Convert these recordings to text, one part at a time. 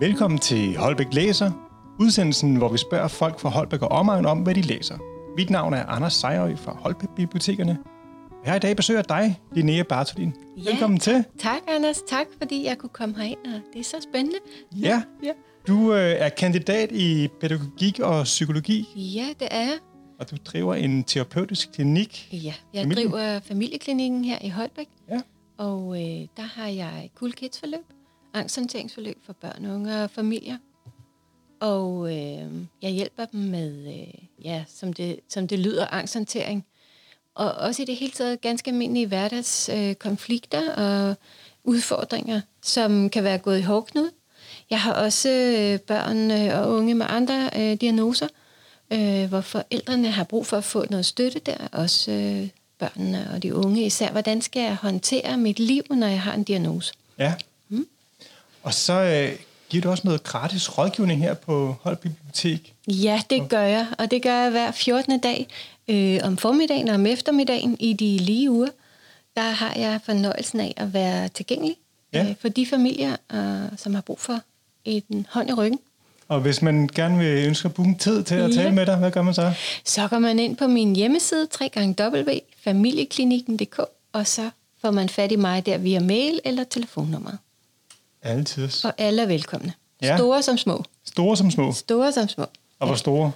Velkommen til Holbæk Læser, udsendelsen, hvor vi spørger folk fra Holbæk og omegn om, hvad de læser. Mit navn er Anders Sejrøj fra Holbæk Bibliotekerne. Jeg har i dag besøger dig, Linnea Bartolin. Ja, Velkommen til. Tak, Anders. Tak, fordi jeg kunne komme herind, og det er så spændende. Ja, Ja, du øh, er kandidat i pædagogik og psykologi, ja det er jeg. og du driver en terapeutisk klinik. Ja, jeg Familie? driver familieklinikken her i Holbæk, Ja. og øh, der har jeg Cool Kids forløb, angsthåndteringsforløb for børn, unge og familier. Og øh, jeg hjælper dem med, øh, ja, som det, som det lyder, angsthåndtering. Og også i det hele taget ganske almindelige hverdagskonflikter øh, konflikter og udfordringer, som kan være gået i hårdknud. Jeg har også øh, børn øh, og unge med andre øh, diagnoser, øh, hvor forældrene har brug for at få noget støtte der. Også øh, børnene og de unge især. Hvordan skal jeg håndtere mit liv, når jeg har en diagnose? Ja. Og så øh, giver du også noget gratis rådgivning her på Holbæk Bibliotek. Ja, det gør jeg, og det gør jeg hver 14. dag. Øh, om formiddagen og om eftermiddagen i de lige uger, der har jeg fornøjelsen af at være tilgængelig Ja. øh, for de familier, øh, som har brug for en hånd i ryggen. Og hvis man gerne vil ønske at booke tid til at Ja. tale med dig, hvad gør man så? Så går man ind på min hjemmeside, www.familieklinikken.dk, og så får man fat i mig der via mail eller telefonnummer. Altid. Og alle er velkomne. Ja. Store som små. Store som små. Store som små. Og hvor store?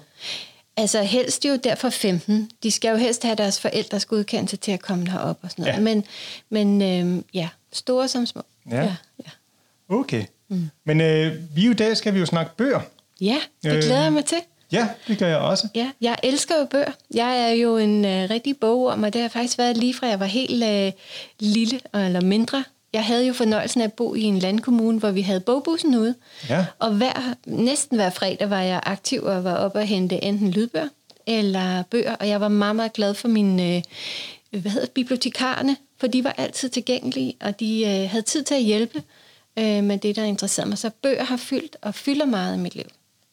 Altså helst jo derfor 15. De skal jo helst have deres forældres godkendelse til at komme herop og sådan noget. Ja. Men, men øhm, ja, store som små. Ja. ja, ja. Okay. Mm. Men øh, vi i dag skal vi jo snakke bøger. ja det Øh. glæder jeg mig til. Ja, det gør jeg også. Ja, jeg elsker jo bøger. Jeg er jo en øh, rigtig bogorm, og det har faktisk været lige fra jeg var helt øh, lille eller mindre. Jeg havde jo fornøjelsen af at bo i en landkommune, hvor vi havde bogbussen ude. Ja. Og hver, næsten hver fredag var jeg aktiv og var oppe og hente enten lydbøger eller bøger. Og jeg var meget, meget glad for mine øh, hvad hedder, bibliotekarerne, for de var altid tilgængelige, og de øh, havde tid til at hjælpe øh, med det, der interesserede mig. Så bøger har fyldt og fylder meget i mit liv.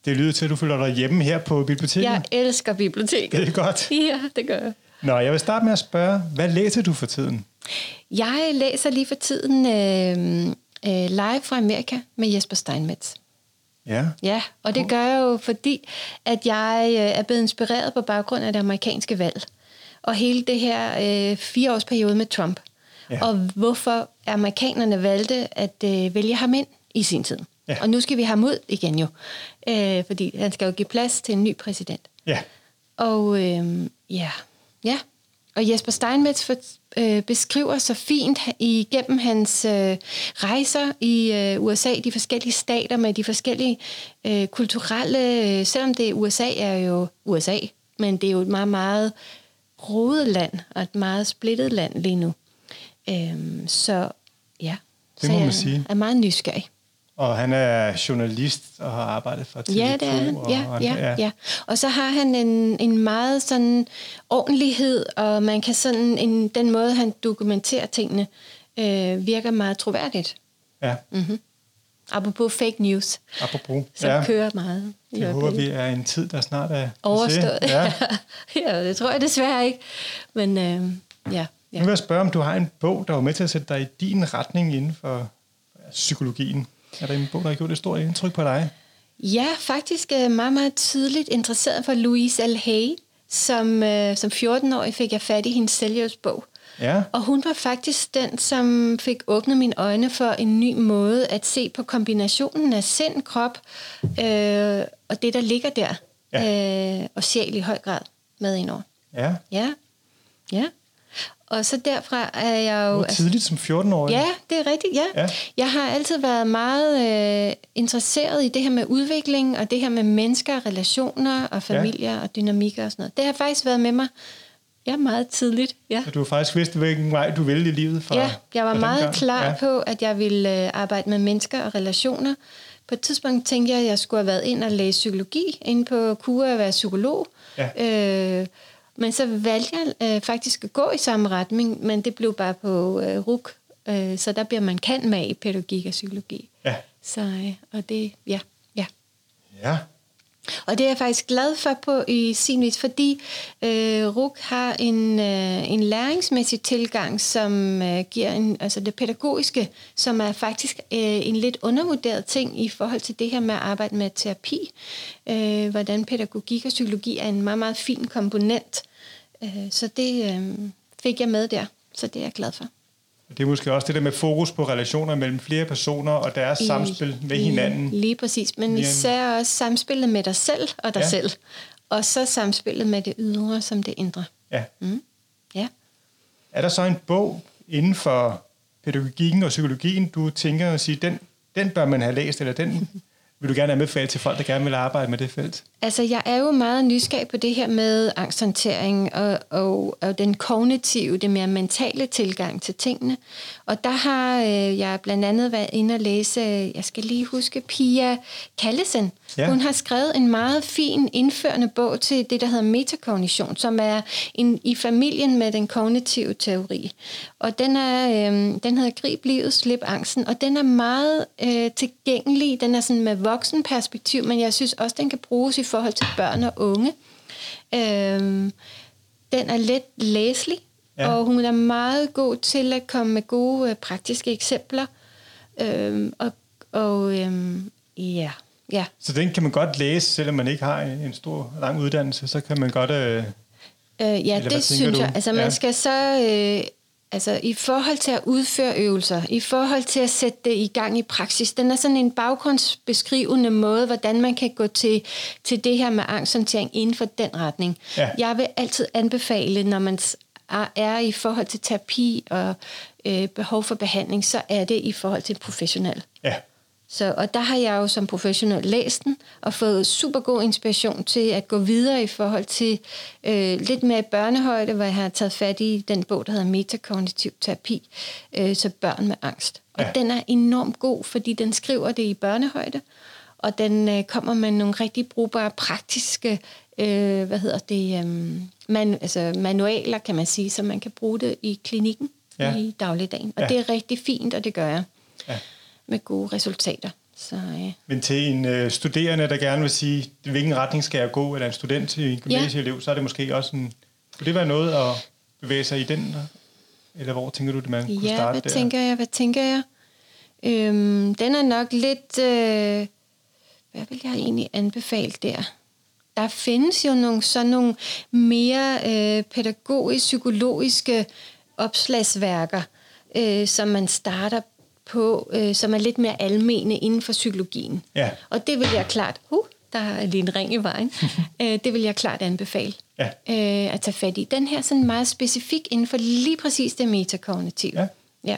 Det lyder til, at du føler dig hjemme her på biblioteket. Jeg elsker biblioteket. Det er godt. Ja, det gør jeg. Nå, jeg vil starte med at spørge, hvad læser du for tiden? Jeg læser lige for tiden øh, øh, Live fra Amerika med Jesper Steinmetz. Ja. Ja, og det gør jeg jo, fordi at jeg øh, er blevet inspireret på baggrund af det amerikanske valg. Og hele det her øh, fireårsperiode med Trump. Ja. Og hvorfor amerikanerne valgte at øh, vælge ham ind i sin tid. Ja. Og nu skal vi have ham ud igen jo. Øh, fordi han skal jo give plads til en ny præsident. Ja. Og øh, ja, ja. Og Jesper Steinmetz for, øh, beskriver så fint igennem hans øh, rejser i øh, USA, de forskellige stater med de forskellige øh, kulturelle, øh, selvom det USA er jo USA, men det er jo et meget, meget rodet land, og et meget splittet land lige nu. Øhm, så ja, Det så må man jeg sige. er meget nysgerrig. Og han er journalist og har arbejdet for TV2. Ja, det er han. Og, Ja, og, ja, ja. Og så har han en, en meget sådan ordentlighed, og man kan sådan, en, den måde, han dokumenterer tingene, øh, virker meget troværdigt. ja. Mm-hmm. Apropos fake news, Apropos. som ja. ja. kører meget. Jeg håber, vi er en tid, der snart er Overstået. Ja. ja, det tror jeg desværre ikke. Men øh, ja, Nu ja. vil jeg spørge, om du har en bog, der var med til at sætte dig i din retning inden for psykologien. Er der en bog, der har gjort et stort indtryk på dig? Ja, faktisk øh, meget, meget tydeligt interesseret for Louise L. Hay. Som, øh, som 14-årig fik jeg fat i hendes selvhjælpsbog. Ja. Og hun var faktisk den, som fik åbnet mine øjne for en ny måde at se på kombinationen af sind, krop øh, og det, der ligger der. Ja. Øh, og sjæl i høj grad med indover. Ja. Ja, ja. Og så derfra er jeg jo... Var tidligt som 14-årig. Ja, det er rigtigt, ja. Ja. Jeg har altid været meget øh, interesseret i det her med udvikling, og det her med mennesker, relationer og familier ja. og dynamikker og sådan noget. Det har faktisk været med mig ja, meget tidligt. Ja. Så du har faktisk vidst, hvilken vej du ville i livet fra Ja, jeg var meget dengang. klar ja. på, at jeg ville øh, arbejde med mennesker og relationer. På et tidspunkt tænkte jeg, at jeg skulle have været ind og læse psykologi, inde på KUA at være psykolog. Ja. Øh, men så valgte jeg øh, faktisk at gå i samme retning, men det blev bare på øh, RUK. Øh, så der bliver man kan med i pædagogik og psykologi. Ja. Så, øh, og det, ja, ja. Ja. Og det er jeg faktisk glad for på i sin vis, fordi øh, RUK har en, øh, en læringsmæssig tilgang, som øh, giver en, altså det pædagogiske, som er faktisk øh, en lidt undervurderet ting i forhold til det her med at arbejde med terapi. Øh, hvordan pædagogik og psykologi er en meget, meget fin komponent. Øh, så det øh, fik jeg med der, så det er jeg glad for. Det er måske også det der med fokus på relationer mellem flere personer og deres I, samspil med hinanden. Lige præcis, men især også samspillet med dig selv og dig ja. selv. Og så samspillet med det ydre som det indre. Ja. Mm. ja. Er der så en bog inden for pædagogikken og psykologien, du tænker at sige, den, den bør man have læst, eller den vil du gerne anbefale til folk, der gerne vil arbejde med det felt? Altså, jeg er jo meget nysgerrig på det her med angsthåndtering og, og, og den kognitive, det mere mentale tilgang til tingene. Og der har øh, jeg blandt andet været inde og læse, jeg skal lige huske, Pia Kallesen. Ja. Hun har skrevet en meget fin indførende bog til det, der hedder metakognition, som er en, i familien med den kognitive teori. Og den, er, øh, den hedder Grib livet, slip angsten, og den er meget øh, tilgængelig. Den er sådan med voksenperspektiv, men jeg synes også, den kan bruges i forhold til børn og unge. Øhm, den er let læselig, ja. og hun er meget god til at komme med gode øh, praktiske eksempler. Øhm, og og øhm, ja, ja. Så den kan man godt læse, selvom man ikke har en stor, lang uddannelse, så kan man godt... Øh, øh, ja, det synes du? jeg. Altså, man ja. skal så... Øh, Altså i forhold til at udføre øvelser, i forhold til at sætte det i gang i praksis, den er sådan en baggrundsbeskrivende måde, hvordan man kan gå til, til det her med angsthåndtering inden for den retning. Ja. Jeg vil altid anbefale, når man er i forhold til terapi og øh, behov for behandling, så er det i forhold til professionel. Ja. Så, og der har jeg jo som professionel læst den, og fået super god inspiration til at gå videre i forhold til øh, lidt mere børnehøjde, hvor jeg har taget fat i den bog, der hedder Metakognitiv Terapi, øh, så børn med angst. Og ja. den er enormt god, fordi den skriver det i børnehøjde, og den øh, kommer med nogle rigtig brugbare, praktiske øh, hvad hedder det, øh, man, altså manualer, kan man sige, så man kan bruge det i klinikken ja. i dagligdagen. Og ja. det er rigtig fint, og det gør jeg. Ja med gode resultater. Så, ja. Men til en øh, studerende, der gerne vil sige, hvilken retning skal jeg gå, eller en student til en gymnasieelev, ja. så er det måske også en... Kunne det være noget at bevæge sig i den? Eller hvor tænker du, det man kunne ja, starte hvad der? tænker jeg? Hvad tænker jeg? Øhm, den er nok lidt... Øh, hvad vil jeg egentlig anbefale der? Der findes jo nogle sådan nogle mere øh, pædagogisk, psykologiske opslagsværker, øh, som man starter på, øh, som er lidt mere almene inden for psykologien. Ja. Og det vil jeg klart, uh, der er lige en ring i vejen, øh, det vil jeg klart anbefale ja. øh, at tage fat i. Den her sådan meget specifik inden for lige præcis det metakognitive. Ja. ja.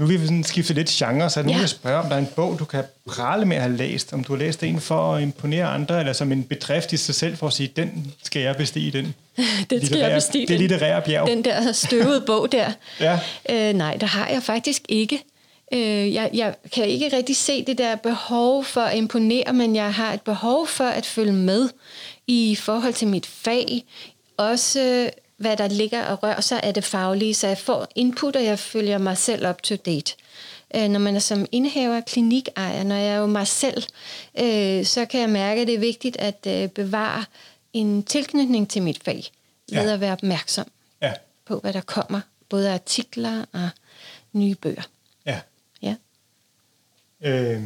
Nu vil vi sådan skifte lidt genre, så er det ja. nu, jeg spørger, om der er en bog, du kan prale med at have læst. Om du har læst en for at imponere andre, eller som en bedrift i sig selv for at sige, den skal jeg bestige, den. den skal jeg bestige. Det litterære bjerg. Den der støvede bog der. ja. øh, nej, der har jeg faktisk ikke. Øh, jeg, jeg kan ikke rigtig se det der behov for at imponere, men jeg har et behov for at følge med i forhold til mit fag. Også hvad der ligger og rører sig af det faglige, så jeg får input, og jeg følger mig selv up to date. Øh, når man er som indehaver klinikejer, når jeg er jo mig selv, øh, så kan jeg mærke, at det er vigtigt at øh, bevare en tilknytning til mit fag, ved ja. at være opmærksom ja. på, hvad der kommer, både artikler og nye bøger. Ja. ja. Øh,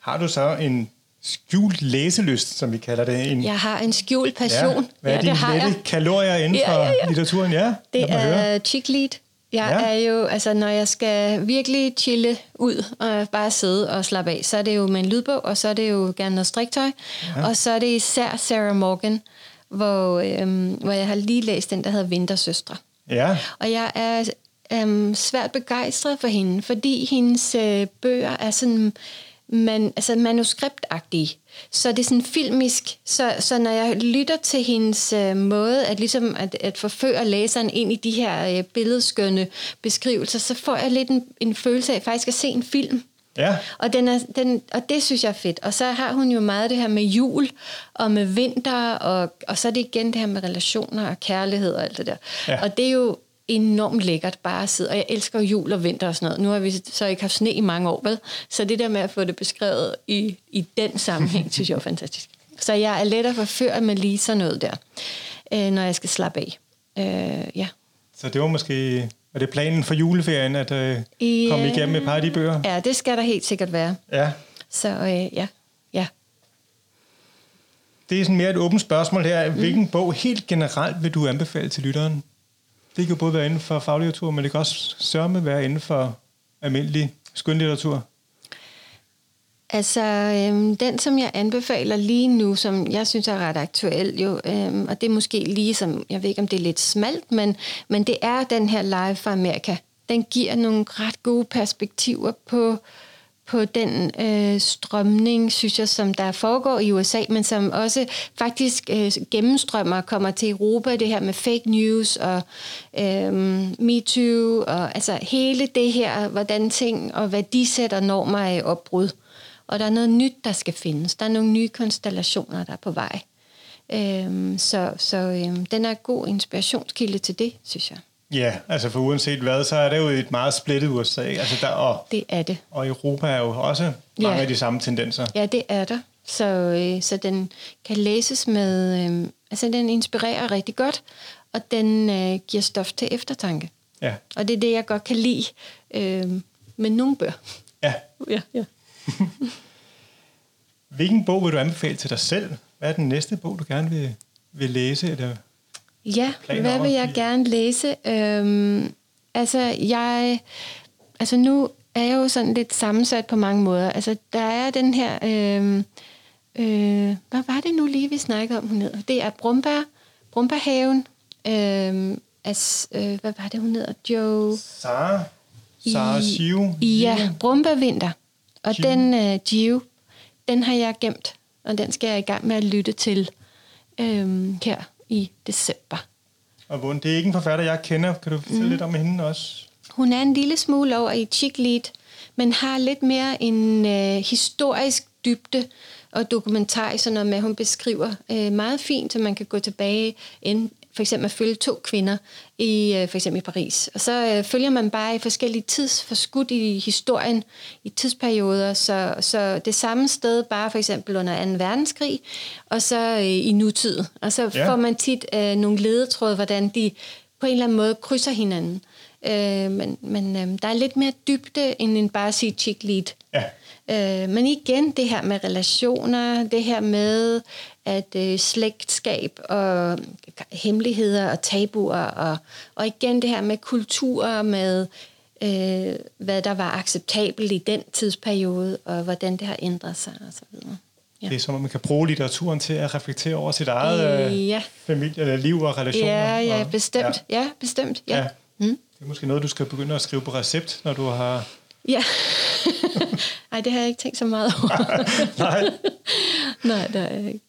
har du så en skjult læselyst, som vi kalder det. En, jeg har en skjult passion. Ja, hvad er ja, dine lette jeg. kalorier inden ja, ja, ja. for litteraturen? Ja, det er chick lead. Jeg ja. er jo, altså når jeg skal virkelig chille ud og bare sidde og slappe af, så er det jo med en lydbog, og så er det jo gerne noget striktøj, ja. og så er det især Sarah Morgan, hvor, øhm, hvor jeg har lige læst den, der hedder Vintersøstre. Ja. Og jeg er øhm, svært begejstret for hende, fordi hendes øh, bøger er sådan man, altså manuskriptagtige. Så det er sådan filmisk. Så, så når jeg lytter til hendes øh, måde at, ligesom at, at forføre læseren ind i de her øh, billedskønne beskrivelser, så får jeg lidt en, en følelse af faktisk at se en film. Ja. Og, den er, den, og det synes jeg er fedt. Og så har hun jo meget det her med jul og med vinter, og, og så er det igen det her med relationer og kærlighed og alt det der. Ja. Og det er jo enormt lækkert bare at sidde, og jeg elsker jul og vinter og sådan noget. Nu har vi så ikke haft sne i mange år, vel? Så det der med at få det beskrevet i, i den sammenhæng, synes jeg er fantastisk. Så jeg er let at forføre med lige sådan noget der, øh, når jeg skal slappe af. Øh, ja. Så det var måske er det planen for juleferien, at øh, I, komme igennem med et par af de bøger? Ja, det skal der helt sikkert være. Ja. Så øh, ja, ja. Det er sådan mere et åbent spørgsmål her. Hvilken mm. bog helt generelt vil du anbefale til lytteren? Det kan både være inden for faglitteratur, men det kan også sørme være inden for almindelig skønlitteratur. Altså, øhm, den som jeg anbefaler lige nu, som jeg synes er ret aktuel, jo, øhm, og det er måske lige som, jeg ved ikke om det er lidt smalt, men, men det er den her Live fra Amerika. Den giver nogle ret gode perspektiver på, på den øh, strømning, synes jeg, som der foregår i USA, men som også faktisk øh, gennemstrømmer og kommer til Europa, det her med fake news og øh, MeToo, og altså hele det her, hvordan ting og værdisæt og normer er i opbrud. Og der er noget nyt, der skal findes. Der er nogle nye konstellationer, der er på vej. Øh, så så øh, den er en god inspirationskilde til det, synes jeg. Ja, altså for uanset hvad, så er det jo et meget splittet USA. Altså der, og, det er det. Og Europa er jo også mange ja. af de samme tendenser. Ja, det er der. Så, øh, så den kan læses med... Øh, altså den inspirerer rigtig godt, og den øh, giver stof til eftertanke. Ja. Og det er det, jeg godt kan lide øh, med nogle bøger. Ja. ja, ja. Hvilken bog vil du anbefale til dig selv? Hvad er den næste bog, du gerne vil, vil læse? Eller ja, hvad vil jeg gerne læse? Øhm, altså, jeg... Altså, nu er jeg jo sådan lidt sammensat på mange måder. Altså, der er den her... Øhm, øh, hvad var det nu lige, vi snakkede om, hun hedder? Det er Brumbær, Brumbærhaven. Øhm, altså, øh, hvad var det, hun hedder? Joe... Sara? Sara Siu? Ja, Brumbærvinter. Og Gio. den uh, Gio, den har jeg gemt, og den skal jeg i gang med at lytte til øhm, her i december. Og hvor, det er ikke en forfatter, jeg kender. Kan du fortælle mm. lidt om hende også? Hun er en lille smule over i chick lead, men har lidt mere en øh, historisk dybde og dokumentar, sådan noget med, hun beskriver øh, meget fint, så man kan gå tilbage ind, for eksempel at følge to kvinder i øh, for eksempel i Paris. Og så øh, følger man bare i forskellige tidsforskud i historien, i tidsperioder, så, så det samme sted bare for eksempel under 2. verdenskrig, og så øh, i nutid. Og så ja. får man tit øh, nogle ledetråde, hvordan de på en eller anden måde krydser hinanden. Øh, men men øh, der er lidt mere dybde, end en bare at sige chick lead. Ja. Øh, men igen, det her med relationer, det her med at øh, slægtskab og hemmeligheder og tabuer, og, og igen det her med kultur, med øh, hvad der var acceptabelt i den tidsperiode, og hvordan det har ændret sig osv. Ja. Det er som, at man kan bruge litteraturen til at reflektere over sit eget øh, ja. familie, eller liv og relationer. Ja, ja, og, bestemt. Ja, ja bestemt. Ja. ja. Mm. Det er måske noget, du skal begynde at skrive på recept, når du har... Ja. Nej, det har jeg ikke tænkt så meget over. Nej. Nej, det har jeg ikke.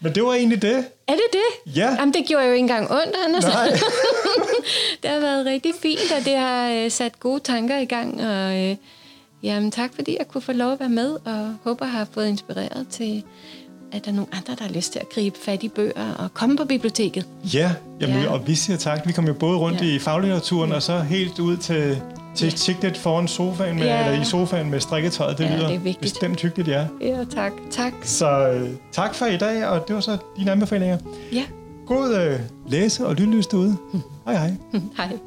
Men det var egentlig det. Er det det? Ja. Jamen, det gjorde jo ikke engang ondt, Anders. Nej. det har været rigtig fint, og det har øh, sat gode tanker i gang. Og øh, jamen, tak fordi jeg kunne få lov at være med, og håber, at har fået inspireret til, at der er nogle andre, der har lyst til at gribe fat i bøger og komme på biblioteket. Ja, jamen, ja. og vi siger tak. Vi kommer jo både rundt ja. i faglitteraturen, ja. og så helt ud til til ja. sigtet foran sofaen, med, ja. eller i sofaen med strikketøjet. Det ja, lyder det er vigtigt. bestemt hyggeligt, ja. Ja, tak. tak. Så øh, tak for i dag, og det var så dine anbefalinger. Ja. God øh, læse- og lyttelys derude. Hej hej. hej.